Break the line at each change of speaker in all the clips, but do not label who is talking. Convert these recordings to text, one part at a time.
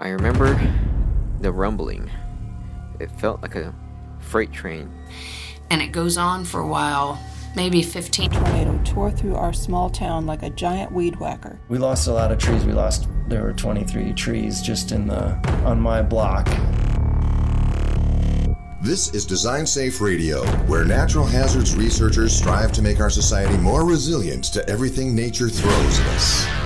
I remember the rumbling. It felt like a freight train.
And it goes on for a while, maybe 15.
Tornado tore through our small town like a giant weed whacker.
We lost a lot of trees. We lost there were 23 trees just in the on my block.
This is Design Safe Radio, where natural hazards researchers strive to make our society more resilient to everything nature throws at us.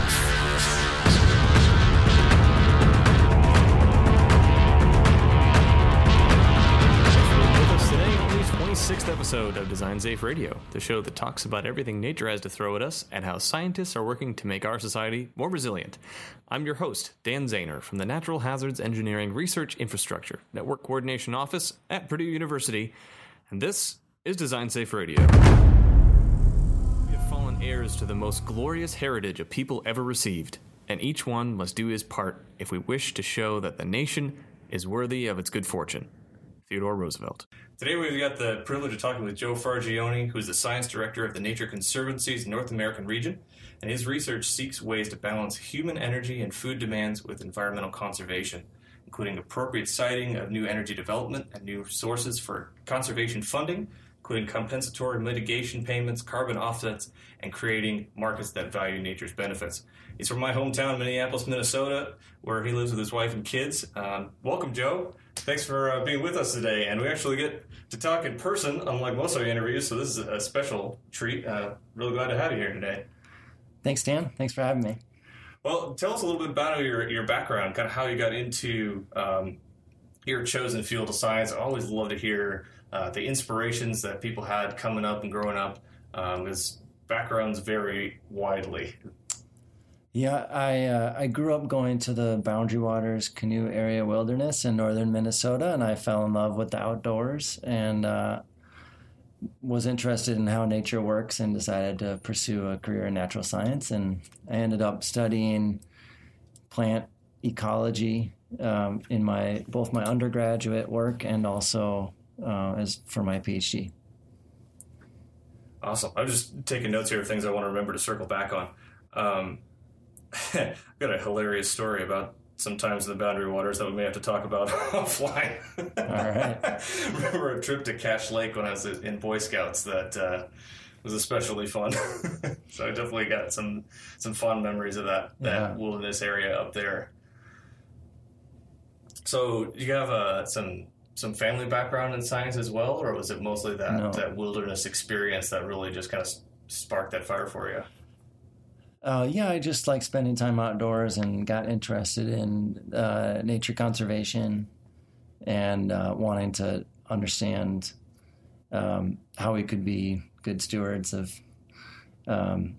Design Safe Radio, the show that talks about everything nature has to throw at us and how scientists are working to make our society more resilient. I'm your host, Dan Zahner from the Natural Hazards Engineering Research Infrastructure Network Coordination Office at Purdue University, and this is Design Safe Radio. We have fallen heirs to the most glorious heritage a people ever received, and each one must do his part if we wish to show that the nation is worthy of its good fortune. Theodore Roosevelt. Today we've got the privilege of talking with Joe Fargione, who is the science director of the Nature Conservancy's North American region, and his research seeks ways to balance human energy and food demands with environmental conservation, including appropriate siting of new energy development and new sources for conservation funding, including compensatory mitigation payments, carbon offsets, and creating markets that value nature's benefits. He's from my hometown, Minneapolis, Minnesota, where he lives with his wife and kids. Um, welcome, Joe. Thanks for uh, being with us today. And we actually get to talk in person, unlike most of our interviews, so this is a special treat. Uh, really glad to have you here today.
Thanks, Dan. Thanks for having me.
Well, tell us a little bit about your, your background, kind of how you got into um, your chosen field of science. I always love to hear uh, the inspirations that people had coming up and growing up, um, because backgrounds vary widely.
Yeah, I uh, I grew up going to the Boundary Waters Canoe Area Wilderness in northern Minnesota, and I fell in love with the outdoors and uh, was interested in how nature works, and decided to pursue a career in natural science. And I ended up studying plant ecology um, in my both my undergraduate work and also uh, as for my PhD.
Awesome. I'm just taking notes here of things I want to remember to circle back on. Um, I've got a hilarious story about sometimes the boundary waters that we may have to talk about offline.
All right.
Remember a trip to Cache Lake when I was in Boy Scouts that uh, was especially fun. so I definitely got some some fond memories of that that
Yeah.
wilderness area up there. So you have uh, some some family background in science as well, or was it mostly that
No.
that wilderness experience that really just kind of sparked that fire for you?
Uh, yeah, I just like spending time outdoors and got interested in uh, nature conservation and uh, wanting to understand um, how we could be good stewards of, um,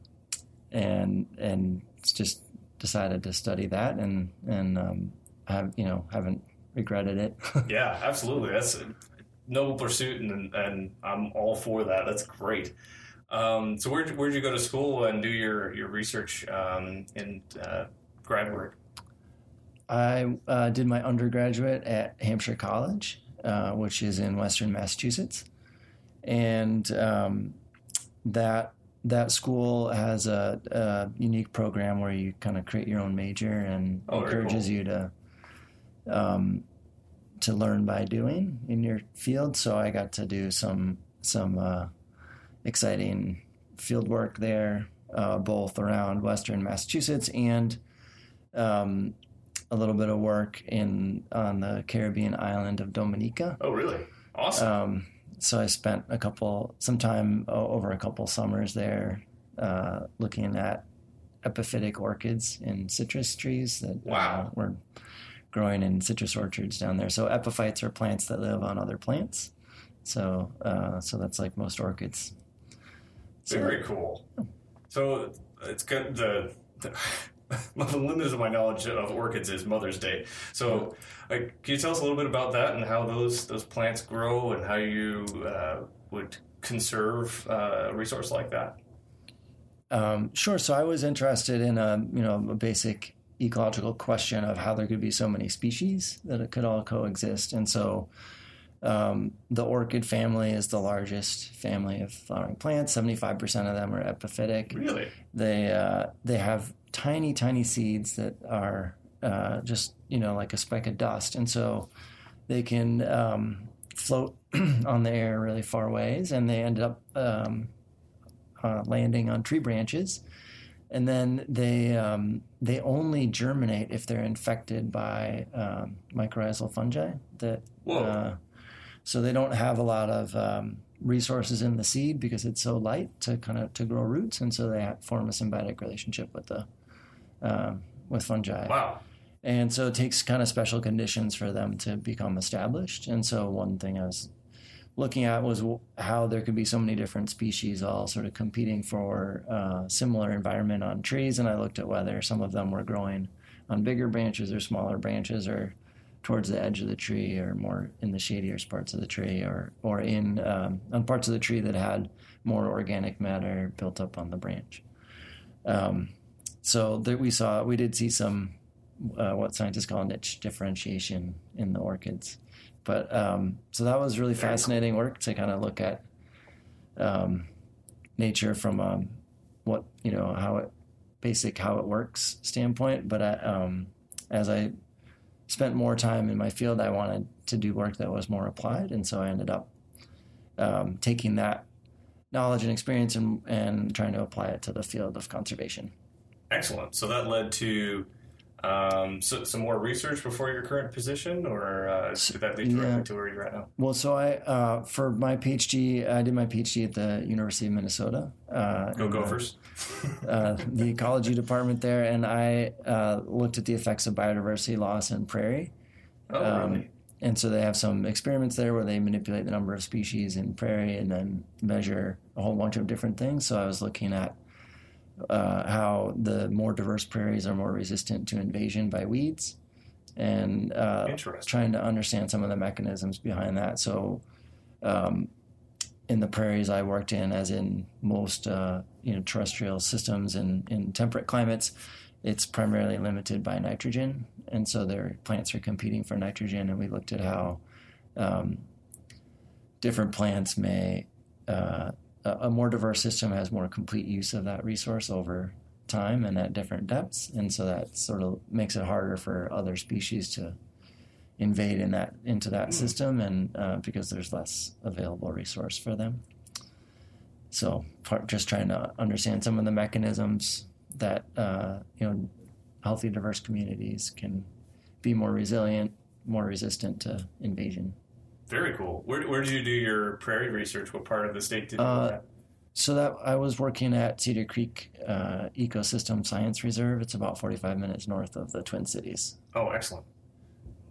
and and just decided to study that and and um, have you know haven't regretted it.
Yeah, absolutely. That's a noble pursuit, and and I'm all for that. That's great. Um, so where where'd you go to school and do your your research um, in uh, grad work?
I uh, did my undergraduate at Hampshire College, uh, which is in Western Massachusetts, and um, that that school has a, a unique program where you kind of create your own major and
Oh,
encourages
cool.
you to um, to learn by doing in your field. So I got to do some some uh, exciting field work there, uh, both around Western Massachusetts and um, a little bit of work in on the Caribbean island of Dominica.
Oh, really? Awesome.
Um, so I spent a couple, some time o- over a couple summers there, uh, looking at epiphytic orchids in citrus trees that
Wow.
uh, were growing in citrus orchards down there. So epiphytes are plants that live on other plants. So, uh, so that's like most orchids. So,
Very cool. So it's good. The, the the limit of my knowledge of orchids is Mother's Day. So, like, can you tell us a little bit about that and how those those plants grow and how you uh, would conserve uh, a resource like that?
Um, sure. So I was interested in a you know a basic ecological question of how there could be so many species that it could all coexist, and so um, the orchid family is the largest family of flowering plants. Seventy five percent of them are epiphytic.
Really?
They uh, they have tiny tiny seeds that are uh, just you know, like a speck of dust, and so they can um, float on the air really far ways, and they end up um, uh, landing on tree branches, and then they um, they only germinate if they're infected by um, mycorrhizal fungi. That uh, so they don't have a lot of um, resources in the seed because it's so light to kind of to grow roots, and so they form a symbiotic relationship with the um, with fungi.
Wow.
And so it takes kind of special conditions for them to become established. And so one thing I was looking at was how there could be so many different species all sort of competing for uh, similar environment on trees. And I looked at whether some of them were growing on bigger branches or smaller branches or towards the edge of the tree or more in the shadier parts of the tree or, or in um, on parts of the tree that had more organic matter built up on the branch. Um, so that we saw, we did see some uh, what scientists call niche differentiation in the orchids. But um, so that was really fascinating work to kind of look at um, nature from um, what you know how it basic how it works standpoint. But I, um, as I spent more time in my field, I wanted to do work that was more applied, and so I ended up um, taking that knowledge and experience and, and trying to apply it to the field of conservation.
Excellent. So that led to um, so, some more research before your current position, or uh, did that lead directly
yeah.
to where you're at now?
Well, so I uh, for my PhD, I did my PhD at the University of Minnesota. Uh,
Go
in the-
Gophers.
uh, the ecology department there, and I uh, looked at the effects of biodiversity loss in prairie.
Oh,
Um,
really?
And so they have some experiments there where they manipulate the number of species in prairie and then measure a whole bunch of different things. So I was looking at uh, how the more diverse prairies are more resistant to invasion by weeds, and uh, trying to understand some of the mechanisms behind that. So, um, in the prairies I worked in, as in most uh, you know terrestrial systems and in temperate climates, it's primarily limited by nitrogen, and so their plants are competing for nitrogen. And we looked at how um, different plants may uh, a more diverse system has more complete use of that resource over time and at different depths, and so that sort of makes it harder for other species to invade in that into that system, and uh, because there's less available resource for them. So, part, just trying to understand some of the mechanisms that uh, you know healthy, diverse communities can be more resilient, more resistant to invasion.
Very cool. Where, where did you do your prairie research? What part of the state did you
Uh,
look at?
So that I was working at Cedar Creek uh, Ecosystem Science Reserve. It's about 45 minutes north of the Twin Cities.
Oh, excellent.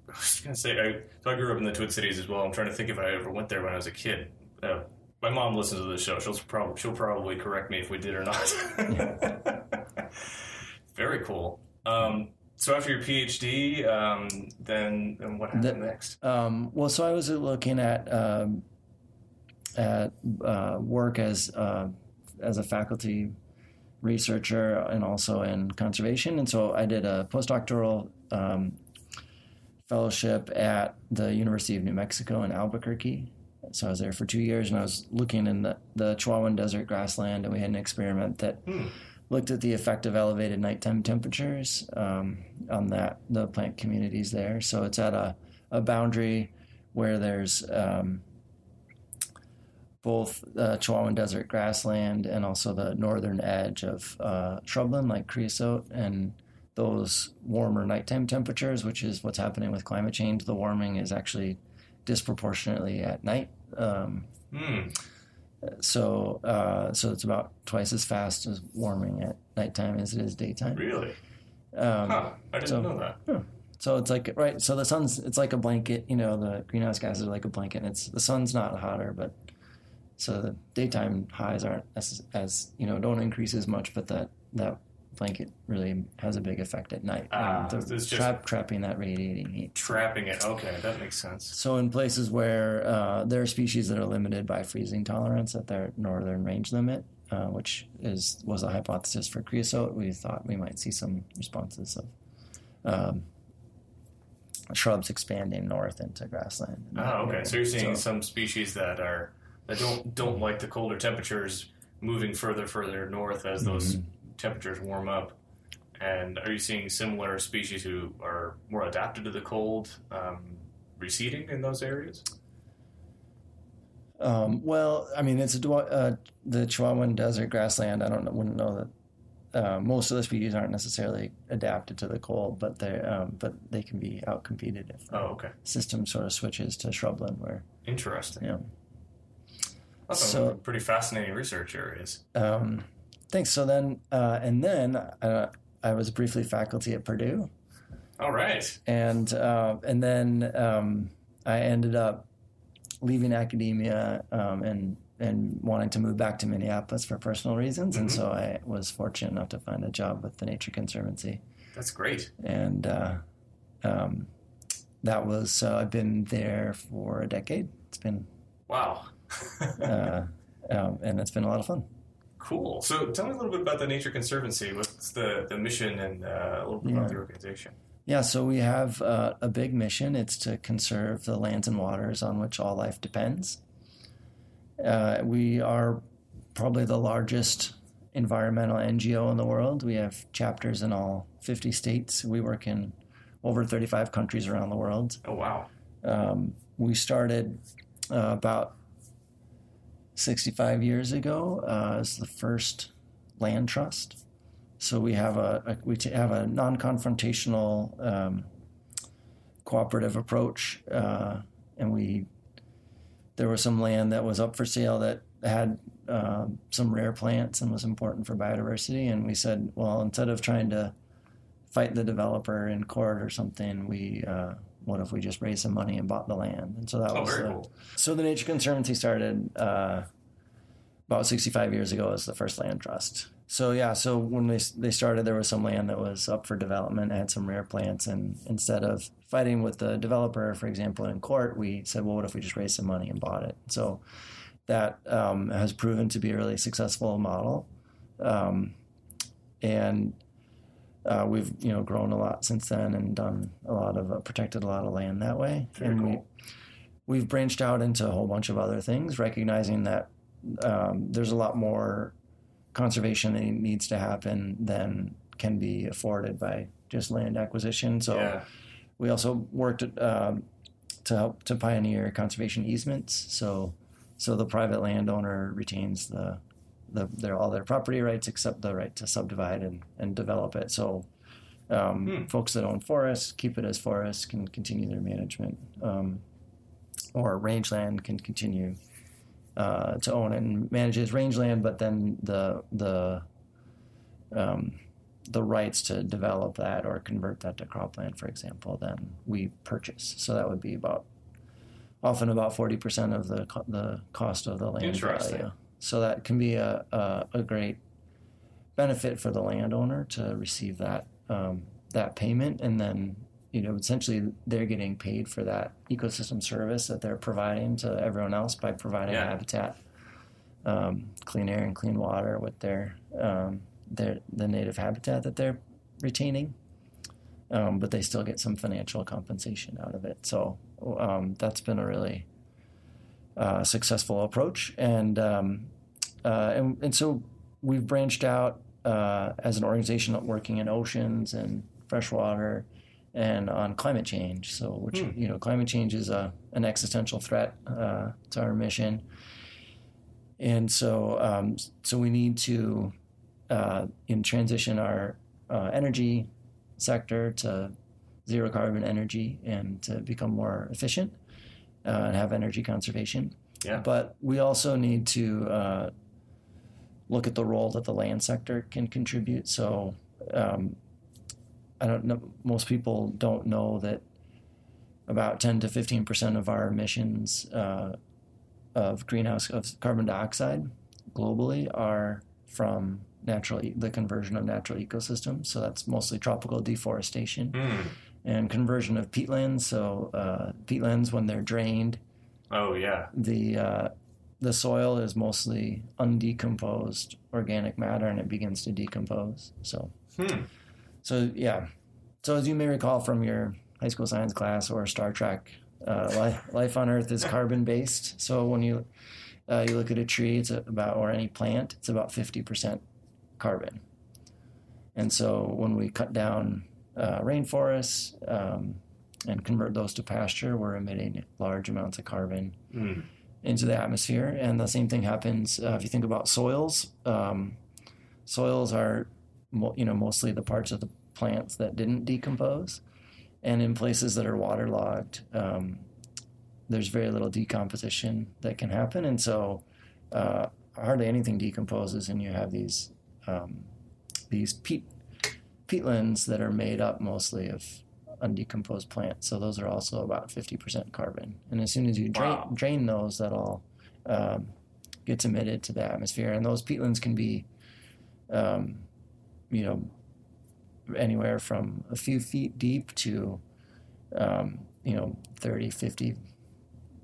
I was gonna say, I, so I grew up in the Twin Cities as well. I'm trying to think if I ever went there when I was a kid. Uh, my mom listens to the show. She'll probably she'll probably correct me if we did or not. Very cool. Um, so after your PhD, um, then then what happened
The-
next?
Um, well, so I was looking at um, at uh, work as uh, as a faculty researcher and also in conservation, and so I did a postdoctoral um, fellowship at the University of New Mexico in Albuquerque. So I was there for two years, and I was looking in the, the Chihuahuan Desert grassland, and we had an experiment that
Hmm.
Looked at the effect of elevated nighttime temperatures um, on that the plant communities there. So it's at a, a boundary where there's um, both uh, Chihuahuan Desert grassland and also the northern edge of uh, shrubland like creosote and those warmer nighttime temperatures, which is what's happening with climate change. The warming is actually disproportionately at night. Um,
Hmm.
So uh, so it's about twice as fast as warming at nighttime as it is daytime.
Really?
Um,
Huh. I didn't
so-
know that.
So it's like right. So the sun's it's like a blanket. You know, the greenhouse gases are like a blanket. And it's the sun's not hotter, but so the daytime highs aren't as, as you know don't increase as much, but that that blanket really has a big effect at night.
Ah,
Um, the-
it's just-
trap, trapping that radiating heat.
Trapping it. Okay, that makes sense.
So in places where uh, there are species that are limited by freezing tolerance at their northern range limit, uh, which is was a hypothesis for creosote, we thought we might see some responses of um, shrubs expanding north into grassland.
Oh, okay. So you're seeing some species that are that don't don't like the colder temperatures moving further further north as those temperatures warm up, And are you seeing similar species who are more adapted to the cold um, receding in those areas?
Um, well, I mean, it's uh, the Chihuahuan Desert grassland. I don't know, wouldn't know that uh, most of the species aren't necessarily adapted to the cold, but they um, but they can be outcompeted if the
Oh, okay.
system sort of switches to shrubland where
Interesting.
you know.
That's some
So-
pretty fascinating research areas.
Um, thanks. So then, uh, and then uh, I was briefly faculty at Purdue,
All right.
and uh, and then um, I ended up leaving academia um, and and wanting to move back to Minneapolis for personal reasons, and so I was fortunate enough to find a job with the Nature Conservancy,
That's great.
and uh, um, that was so I've been there for a decade. It's been
Wow.
uh, um, and it's been a lot of fun.
Cool. So tell me a little bit about the Nature Conservancy. What's the, the mission and uh, a little bit about the organization?
Yeah, so we have uh, a big mission. It's to conserve the lands and waters on which all life depends. Uh, we are probably the largest environmental NGO in the world. We have chapters in all 50 states. We work in over 35 countries around the world.
Oh, wow.
Um, we started uh, about 65 years ago uh, as the first land trust. So we have a, a we have a non-confrontational um, cooperative approach, uh, and we there was some land that was up for sale that had uh, some rare plants and was important for biodiversity, and we said, well, instead of trying to fight the developer in court or something, we uh, what if we just raised some money and bought the land? And so that
Oh,
was uh,
cool.
so the Nature Conservancy started uh, about 65 years ago as the first land trust. So yeah, so when they they started, there was some land that was up for development, had some rare plants, and instead of fighting with the developer, for example, in court, we said, well, what if we just raised some money and bought it? So that um, has proven to be a really successful model, um, and uh, we've you know grown a lot since then and done a lot of uh, protected a lot of land that way.
Very
and
cool.
we we've branched out into a whole bunch of other things, recognizing that um, there's a lot more conservation that needs to happen than can be afforded by just land acquisition. So
yeah.
we also worked um, to help to pioneer conservation easements. So so the private landowner retains the the their all their property rights except the right to subdivide and, and develop it. So um,
Hmm.
folks that own forests keep it as forests can continue their management, um, or rangeland can continue uh, to own and manage as rangeland, but then the the um, the rights to develop that or convert that to cropland, for example, then we purchase. So that would be about often about forty percent of the co- the cost of the land
Interesting.
value. So that can be a, a, a great benefit for the landowner to receive that um, that payment, and then you know essentially they're getting paid for that ecosystem service that they're providing to everyone else by providing
Yeah.
habitat, um, clean air and clean water with their um, their the native habitat that they're retaining. Um, but they still get some financial compensation out of it. So um, that's been a really uh, successful approach, and um, uh, and and so we've branched out uh, as an organization working in oceans and freshwater and on climate change. So which
Hmm.
you know climate change is a an existential threat uh, to our mission, and so um, so we need to uh, in transition our uh, energy sector to zero carbon energy and to become more efficient uh, and have energy conservation.
Yeah.
But we also need to uh, look at the role that the land sector can contribute. So um, I don't know, most people don't know that about 10 to 15 percent of our emissions uh, of greenhouse of carbon dioxide globally are from natural the conversion of natural ecosystems. So that's mostly tropical deforestation
Hmm.
And conversion of peatlands. So uh, peatlands, when they're drained,
Oh, yeah.
the uh, the soil is mostly undecomposed organic matter, and it begins to decompose. So,
Hmm.
so yeah. So as you may recall from your high school science class or Star Trek, uh, life, life on Earth is carbon based. So when you uh, you look at a tree, it's about or any plant, it's about fifty percent carbon. And so when we cut down uh, rainforests um, and convert those to pasture, we're emitting large amounts of carbon
Mm.
into the atmosphere. And the same thing happens uh, if you think about soils. Um, soils are, mo- you know, mostly the parts of the plants that didn't decompose, and in places that are waterlogged, um, there's very little decomposition that can happen, and so uh, hardly anything decomposes, and you have these um, these peat peatlands that are made up mostly of undecomposed plants. So those are also about 50% carbon. And as soon as you drain,
Wow.
drain those, that all um, gets emitted to the atmosphere. And those peatlands can be, um, you know, anywhere from a few feet deep to, um, you know, 30, 50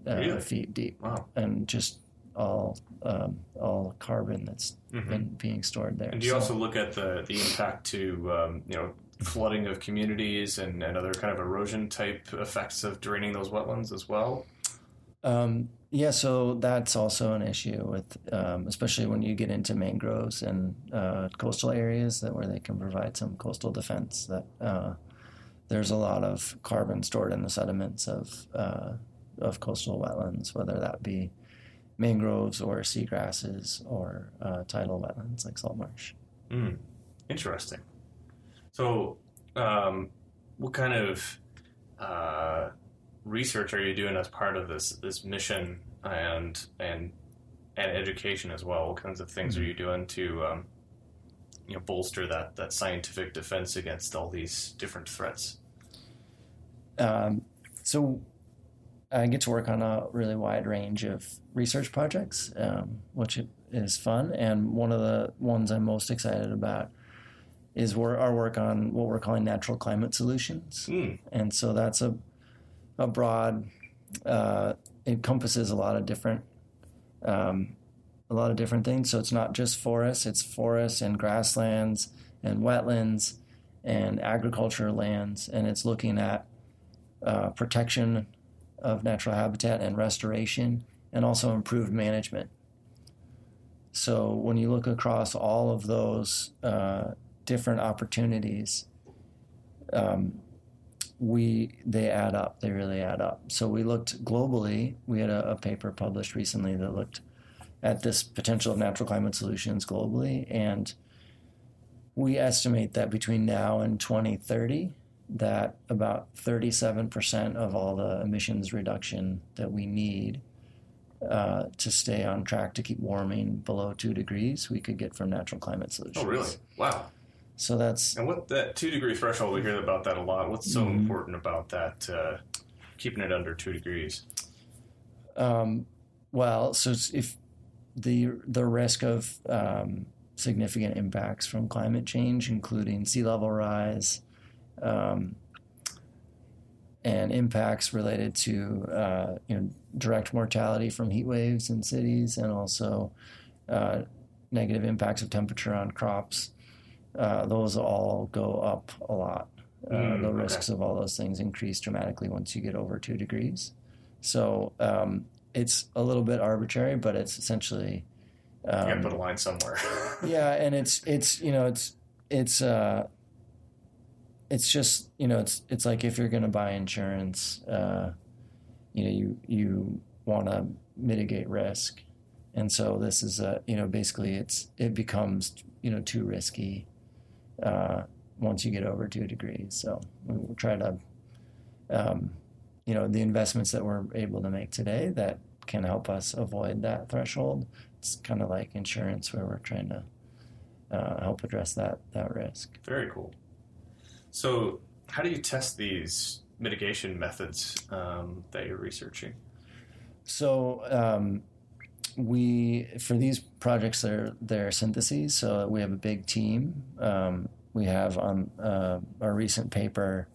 uh,
Really?
feet deep.
Wow.
And just all um, all carbon that's
Mhm.
been being stored there.
And do you
So-
also look at the, the impact to um, you know flooding of communities and, and other kind of erosion type effects of draining those wetlands as well?
Um, yeah, so that's also an issue with, um, especially when you get into mangroves and uh, coastal areas that where they can provide some coastal defense. That uh, there's a lot of carbon stored in the sediments of uh, of coastal wetlands, whether that be mangroves or seagrasses or uh, tidal wetlands like salt marsh.
Mm. Interesting. So, um, what kind of uh, research are you doing as part of this this mission and and and education as well? What kinds of things are you doing to um, you know bolster that that scientific defense against all these different threats?
Um, so I get to work on a really wide range of research projects, um, which is fun. And one of the ones I'm most excited about is our work on what we're calling natural climate solutions.
Mm.
And so that's a, a broad, uh, encompasses a lot of different, um, a lot of different things. So it's not just forests; it's forests and grasslands and wetlands and agriculture lands, and it's looking at uh, protection of natural habitat and restoration, and also improved management. So when you look across all of those uh, different opportunities, um, we they add up. They really add up. So we looked globally. We had a, a paper published recently that looked at this potential of natural climate solutions globally, and we estimate that between now and 2030, that about 37% of all the emissions reduction that we need uh, to stay on track to keep warming below two degrees, we could get from natural climate solutions.
Oh, really? Wow.
So that's
And what that two degree threshold? We hear about that a lot. What's so
Mhm.
important about that? Uh, keeping it under two degrees.
Um, well, so if the the risk of um, significant impacts from climate change, including sea level rise, um, and impacts related to uh, you know direct mortality from heat waves in cities, and also uh, negative impacts of temperature on crops, uh, those all go up a lot. Uh,
Mm,
the
okay.
risks of all those things increase dramatically once you get over two degrees. So um, it's a little bit arbitrary, but it's essentially
You gotta
um,
put a line somewhere.
yeah, and it's it's you know it's it's uh it's just you know it's it's like if you're going to buy insurance, uh, you know you you want to mitigate risk, and so this is a you know basically it's it becomes you know too risky uh, once you get over two degrees. So we will try to um, you know the investments that we're able to make today that can help us avoid that threshold. It's kind of like insurance where we're trying to uh, help address that that risk.
Very cool. So, how do you test these mitigation methods um, that you're researching?
So um, we for these projects they're they're syntheses. So we have a big team. Um, we have on uh, our recent paper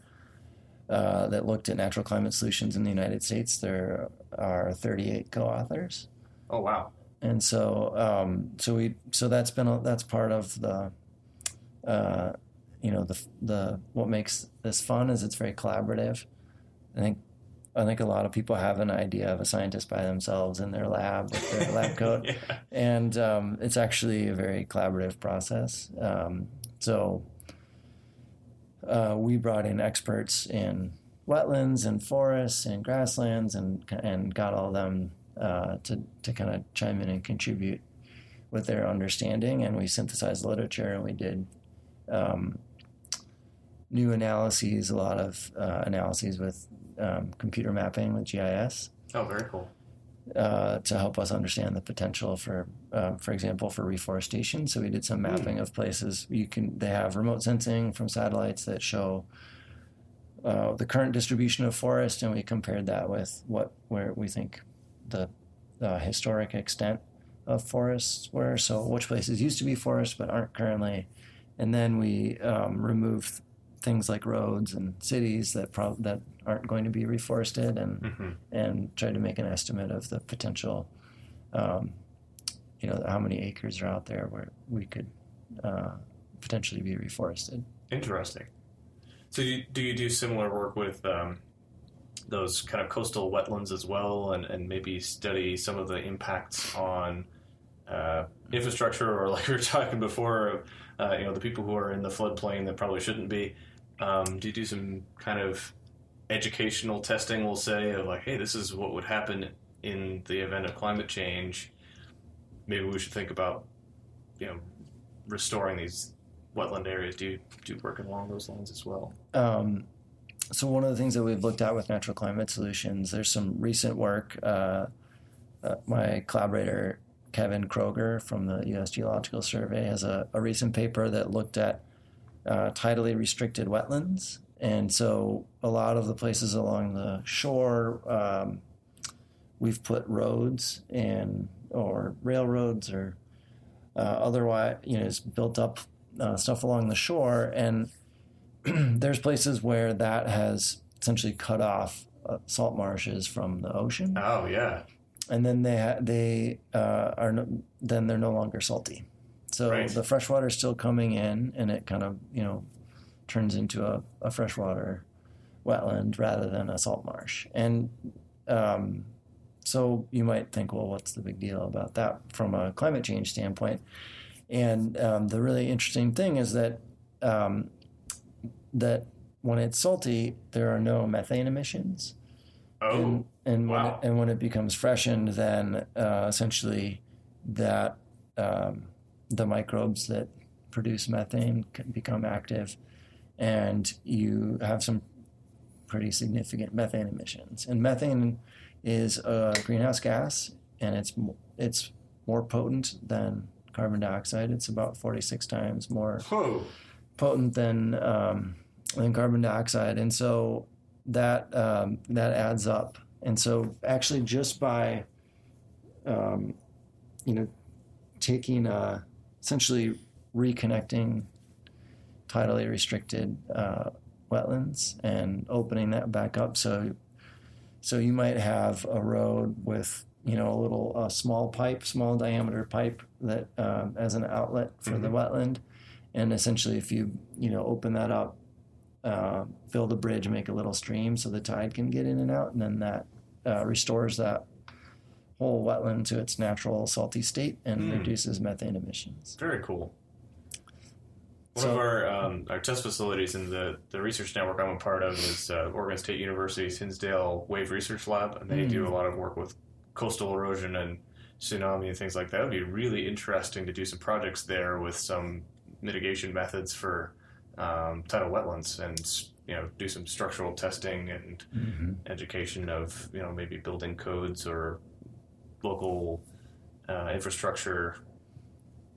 uh, that looked at natural climate solutions in the United States. There are 38 co-authors.
Oh wow!
and so um, so we so that's been a, that's part of the uh, you know the the what makes this fun is it's very collaborative. I think I think a lot of people have an idea of a scientist by themselves in their lab with their lab coat,
yeah.
and um, it's actually a very collaborative process. Um, so uh, we brought in experts in wetlands and forests and grasslands and and got all of them uh, to to kind of chime in and contribute with their understanding. And we synthesized literature and we did um, new analyses, a lot of uh, analyses with um, computer mapping with GIS
Oh, very cool.
uh, to help us understand the potential for, uh, for example, for reforestation. So we did some mapping of places. You can they have remote sensing from satellites that show uh, the current distribution of forest, and we compared that with what where we think the uh, historic extent of forests were. So which places used to be forests but aren't currently, and then we um, removed things like roads and cities that prob- that aren't going to be reforested and
hmm
and tried to make an estimate of the potential, um, you know, how many acres are out there where we could uh, potentially be reforested.
Interesting. So, you, do you do similar work with um, those kind of coastal wetlands as well, and, and maybe study some of the impacts on uh, infrastructure, or like we were talking before, uh, you know, the people who are in the floodplain that probably shouldn't be? Um, do you do some kind of educational testing? We'll say of like, hey, this is what would happen in the event of climate change. Maybe we should think about, you know, restoring these wetland areas. Do you do work along those lines as well?
Um, so one of the things that we've looked at with natural climate solutions, there's some recent work. Uh, uh, my collaborator Kevin Kroeger from the U.S. Geological Survey has a, a recent paper that looked at uh, tidally restricted wetlands, and so a lot of the places along the shore, um, we've put roads and or railroads or uh, otherwise, you know, it's built up uh, stuff along the shore, and there's places where that has essentially cut off uh, salt marshes from the ocean,
Oh yeah,
and then they ha- they uh, are no- then they're no longer salty. So
Right.
the fresh water is still coming in, and it kind of you know turns into a, a freshwater wetland rather than a salt marsh. And um, so you might think, well, what's the big deal about that from a climate change standpoint? And um, the really interesting thing is that um, that when it's salty, there are no methane emissions.
oh
and, and when
wow.
it, and when it becomes freshened, then uh, essentially that um, the microbes that produce methane can become active, and you have some pretty significant methane emissions. And methane is a greenhouse gas, and it's it's more potent than carbon dioxide. It's about forty six times more
Whoa.
potent than um, than carbon dioxide, and so that um, that adds up. And so, actually, just by um, you know taking uh, essentially reconnecting tidally restricted uh, wetlands and opening that back up, so so you might have a road with you know a little a small pipe, small diameter pipe that um, as an outlet for the wetland, and essentially if you you know open that up uh, build a bridge make a little stream so the tide can get in and out and then that uh, restores that whole wetland to its natural salty state and
Mm.
reduces methane emissions
Very cool. One
So-
of our um, our test facilities in the, the research network I'm a part of is uh, Oregon State University's Hinsdale Wave Research Lab, and they do a lot of work with coastal erosion and tsunami and things like that. It would be really interesting to do some projects there with some mitigation methods for um, tidal wetlands and you know do some structural testing and education of you know maybe building codes or local uh, infrastructure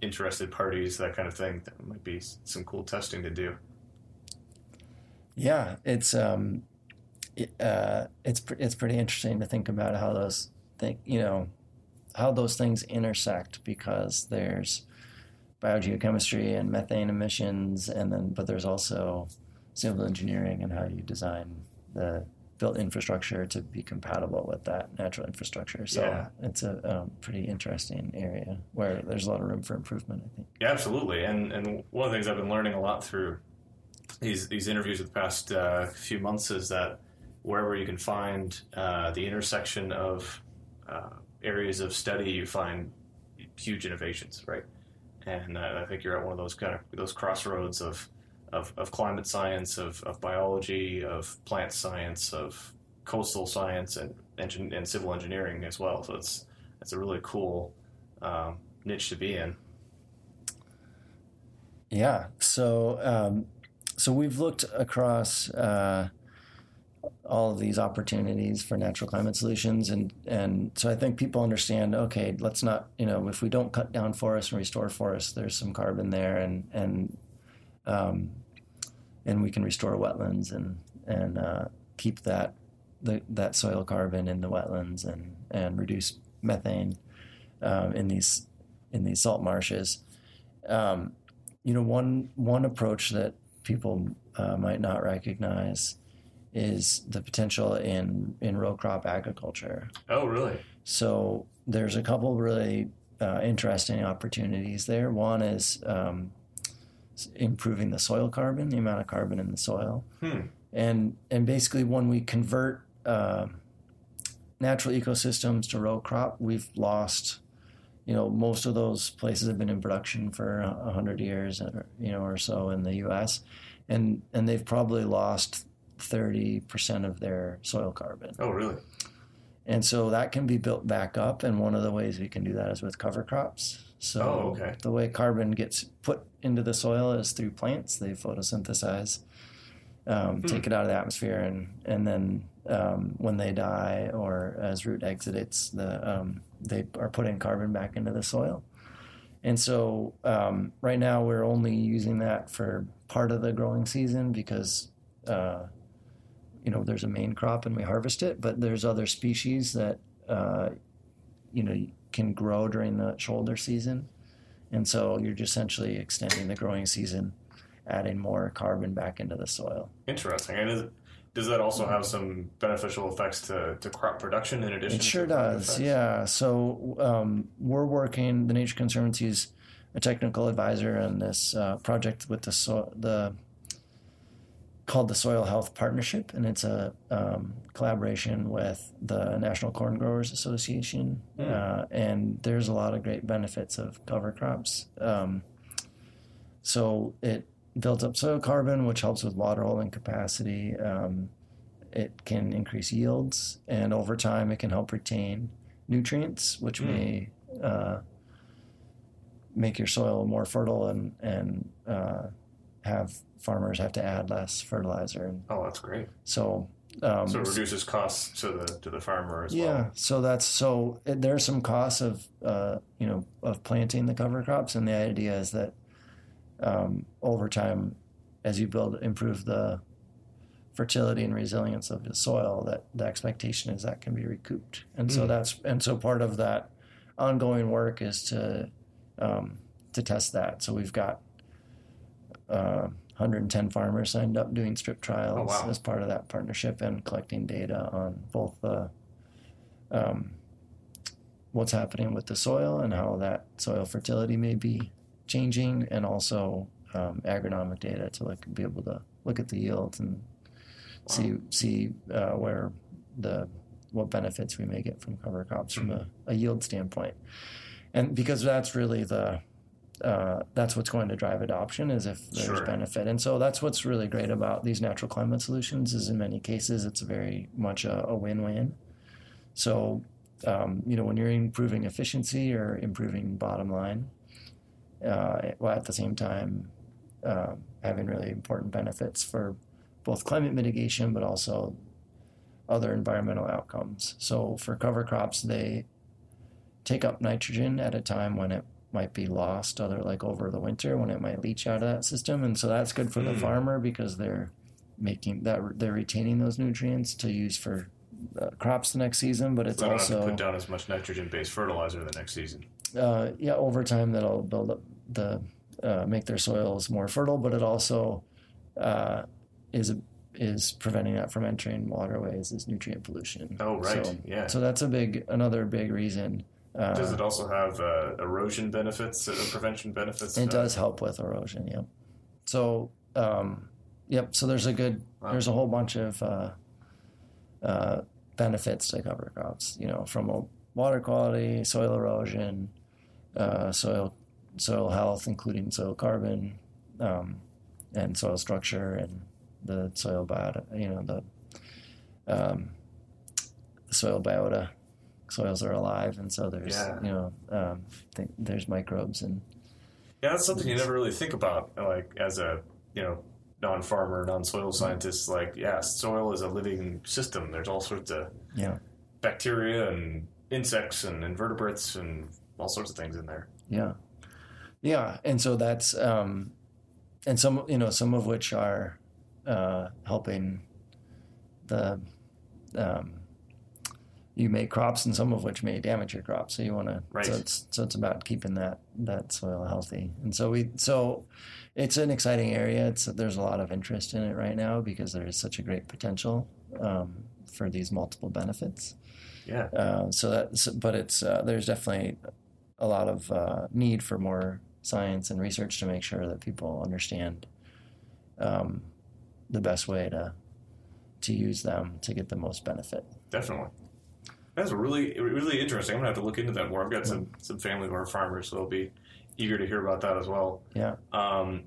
interested parties, that kind of thing. That might be some cool testing to do.
yeah it's um uh, it's pre- it's pretty interesting to think about how those think you know how those things intersect because there's biogeochemistry and methane emissions and then but there's also civil engineering and how you design the built infrastructure to be compatible with that natural infrastructure so
Yeah.
it's a um, pretty interesting area where there's a lot of room for improvement i think
Yeah, absolutely. And and one of the things I've been learning a lot through these these interviews of the past uh, few months is that wherever you can find uh, the intersection of uh, areas of study, you find huge innovations, right? And uh, I think you're at one of those kind of those crossroads of of, of climate science, of, of biology, of plant science, of coastal science, and engin- and civil engineering as well. So it's it's a really cool um, niche to be in.
Yeah. So, um, so we've looked across uh, all of these opportunities for natural climate solutions, and and so I think people understand. Okay, let's not you know if we don't cut down forests and restore forests, there's some carbon there, and and um, and we can restore wetlands and and uh, keep that the, that soil carbon in the wetlands and and reduce methane um, in these in these salt marshes. Um, you know, one one approach that people uh, might not recognize is the potential in in row crop agriculture.
Oh, really?
So there's a couple really uh, interesting opportunities there. One is um, improving the soil carbon, the amount of carbon in the soil,
Hmm.
and and basically when we convert uh, natural ecosystems to row crop, we've lost. You know, most of those places have been in production for a hundred years, or, you know, or so in the U.S., and and they've probably lost thirty percent of their soil carbon.
Oh, really?
And so that can be built back up. And one of the ways we can do that is with cover crops. So
Oh, okay.
the way carbon gets put into the soil is through plants. They photosynthesize, um,
Hmm.
take it out of the atmosphere, and and then um, when they die or as root exudates, the um, they are putting carbon back into the soil. And so um, right now we're only using that for part of the growing season because uh, you know there's a main crop and we harvest it, but there's other species that uh, you know can grow during the shoulder season, and so you're just essentially extending the growing season, adding more carbon back into the soil.
Interesting. And is, does that also have some beneficial effects to, to crop production in addition?
It sure does,
effects?
yeah. So um, we're working. The Nature Conservancy is a technical advisor on this uh, project with the so- the called the Soil Health Partnership, and it's a um, collaboration with the National Corn Growers Association.
Hmm.
Uh, and there's a lot of great benefits of cover crops. Um, so it builds up soil carbon, which helps with water holding capacity. Um, it can increase yields, and over time, it can help retain nutrients, which
Hmm.
may uh, make your soil more fertile and and uh, have farmers have to add less fertilizer. And
Oh, that's great.
so, um,
So it reduces costs to the to the farmer as
yeah,
well.
Yeah, so that's so it, there's some costs of uh, you know of planting the cover crops, and the idea is that um, over time, as you build improve the fertility and resilience of the soil, that the expectation is that can be recouped, and so
Mm.
that's and so part of that ongoing work is to um, to test that. So we've got uh, 110 farmers signed up doing strip trials
Oh, wow.
as part of that partnership and collecting data on both the um, what's happening with the soil and how that soil fertility may be changing, and also um, agronomic data to look be able to look at the yields and see see uh, where the what benefits we may get from cover crops from a, a yield standpoint, and because that's really the uh, that's what's going to drive adoption is if there's
Sure.
benefit, and so that's what's really great about these natural climate solutions is in many cases it's very much a, a win-win. So um, you know when you're improving efficiency or improving bottom line, uh, while at the same time uh, having really important benefits for both climate mitigation but also other environmental outcomes. So for cover crops, they take up nitrogen at a time when it might be lost, other like over the winter when it might leach out of that system, and so that's good for the
Mm.
farmer because they're making that they're retaining those nutrients to use for uh, crops the next season. But it's
So I don't have
also
put down as much nitrogen-based fertilizer the next season.
uh, yeah, over time that'll build up the uh, make their soils more fertile, but it also uh, is is preventing that from entering waterways as nutrient pollution.
Oh, right.
So,
yeah.
so that's a big another big reason. Uh,
Does it also have uh, erosion benefits, uh, prevention benefits?
it
Uh,
does help with erosion. Yep. So um, yep. So there's a good
Wow.
there's a whole bunch of uh, uh, benefits to cover crops. You know, from a water quality, soil erosion, uh, soil soil health, including soil carbon, um, and soil structure and the soil biota. You know the um, the soil biota. Soils are alive, and so there's
Yeah.
you know um, th- there's microbes and
Yeah, that's something you never really think about, like as a you know non-farmer, non-soil scientist. Like, yeah, soil is a living system. There's all sorts of
yeah
bacteria and insects and invertebrates and all sorts of things in there.
Yeah, yeah, and so that's um, and some you know some of which are uh, helping the um, you make crops, and some of which may damage your crops. So you want to
Right.
so it's so it's about keeping that that soil healthy, and so we so it's an exciting area. It's there's a lot of interest in it right now because there is such a great potential um, for these multiple benefits.
Yeah,
Uh, so that's, but it's uh, there's definitely a lot of uh, need for more science and research to make sure that people understand um, the best way to to use them to get the most benefit.
definitely. That's really really interesting. I'm gonna have to look into that more. I've got some some family who are farmers, so they'll be eager to hear about that as well.
Yeah,
Um,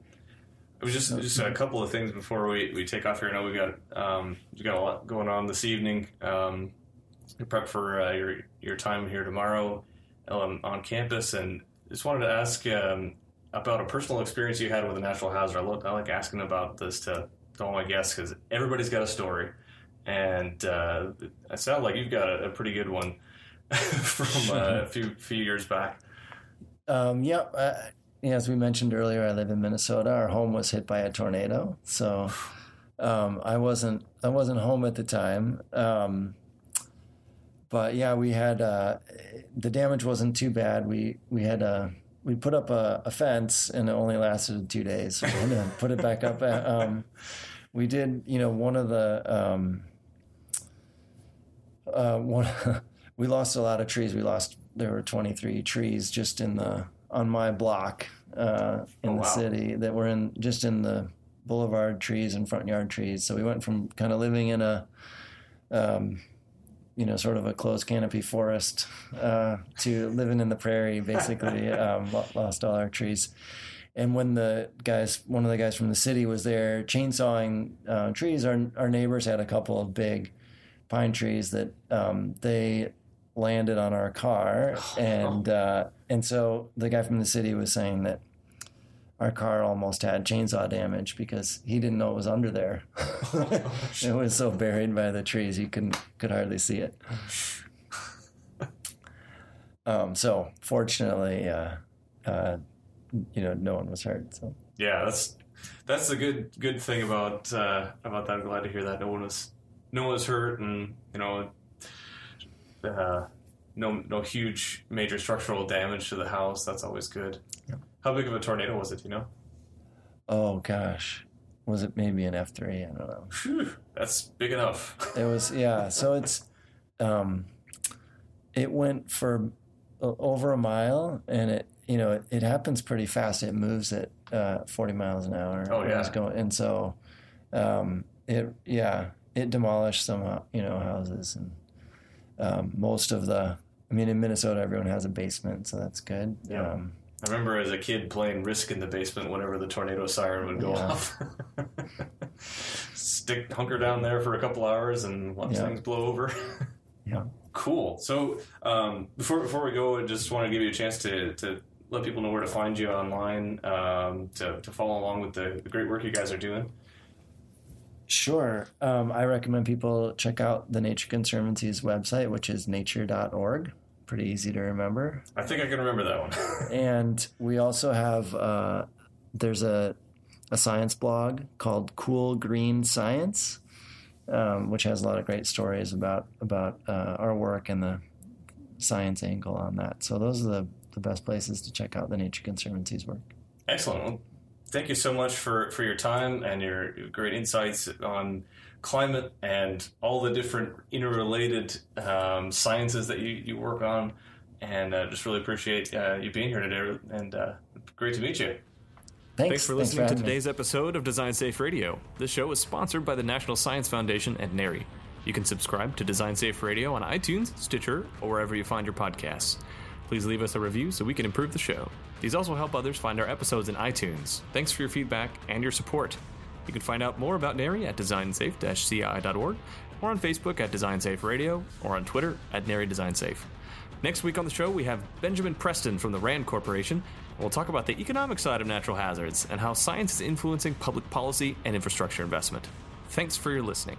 it was just just a couple of things before we, we take off here. I know we got um, we got a lot going on this evening. Um, prep for uh, your your time here tomorrow um, on campus, and just wanted to ask um, about a personal experience you had with a natural hazard. I, lo- I like asking about this to, to all my guests because everybody's got a story, and uh, it sounds like you've got a, a pretty good one from uh, a few few years back.
um, yeah. Uh, yeah, as we mentioned earlier, I live in Minnesota. Our home was hit by a tornado, so um, I wasn't I wasn't home at the time. Um, but yeah, we had uh, the damage wasn't too bad. We we had a we put up a, a fence and it only lasted two days. So we had to put it back up. Um, we did, you know, one of the um, uh, one we lost a lot of trees. We lost there were twenty three trees just in the on my block uh, in
Oh,
the
wow.
city that were in just in the boulevard trees and front yard trees. So we went from kind of living in a um, you know, sort of a closed canopy forest uh, to living in the prairie, basically. um, lost all our trees. And when the guys, one of the guys from the city was there chainsawing uh, trees, our, our neighbors had a couple of big pine trees that um, they landed on our car. And, uh, and so the guy from the city was saying that our car almost had chainsaw damage because he didn't know it was under there. it was so buried by the trees he couldn't could hardly see it. Um, so fortunately, uh, uh, you know, no one was hurt. So
Yeah, that's that's the good good thing about uh, about that. I'm glad to hear that no one was no one was hurt, and you know, uh, no no huge major structural damage to the house. That's always good. How big of a tornado was it? You know,
oh gosh, was it maybe an F three? I don't know.
Phew, that's big enough.
It was yeah. So it's um, it went for over a mile, and it you know it, it happens pretty fast. It moves at uh, forty miles an hour.
Oh,
when it was
yeah.
going, and so um, it yeah it demolished some uh, you know houses and um, most of the. I mean, in Minnesota, everyone has a basement, so that's good.
Yeah.
Um,
I remember as a kid playing Risk in the basement whenever the tornado siren would go
Yeah.
off. Stick hunker down there for a couple hours and watch
Yeah.
things blow over.
yeah.
Cool. So um, before before we go, I just want to give you a chance to, to let people know where to find you online um, to, to follow along with the, the great work you guys are doing.
Sure. Um, I recommend people check out the Nature Conservancy's website, which is nature.org. Pretty easy to remember.
I think I can remember that one.
And we also have, uh, there's a, a science blog called Cool Green Science, um, which has a lot of great stories about, about uh, our work and the science angle on that. So those are the, the best places to check out the Nature Conservancy's work.
Excellent. Well, thank you so much for, for your time and your great insights on climate and all the different interrelated um, sciences that you, you work on. And uh, just really appreciate uh, you being here today. And uh, great to meet you.
Thanks,
Thanks for listening to
having me.
today's episode of Design Safe Radio. This show is sponsored by the National Science Foundation and NHERI. You can subscribe to Design Safe Radio on iTunes, Stitcher, or wherever you find your podcasts. Please leave us a review so we can improve the show. These also help others find our episodes in iTunes. Thanks for your feedback and your support. You can find out more about NHERI at designsafe-ci.org or on Facebook at Design Safe Radio or on Twitter at NHERI Design Safe. Next week on the show, we have Benjamin Preston from the RAND Corporation. We'll talk about the economic side of natural hazards and how science is influencing public policy and infrastructure investment. Thanks for your listening.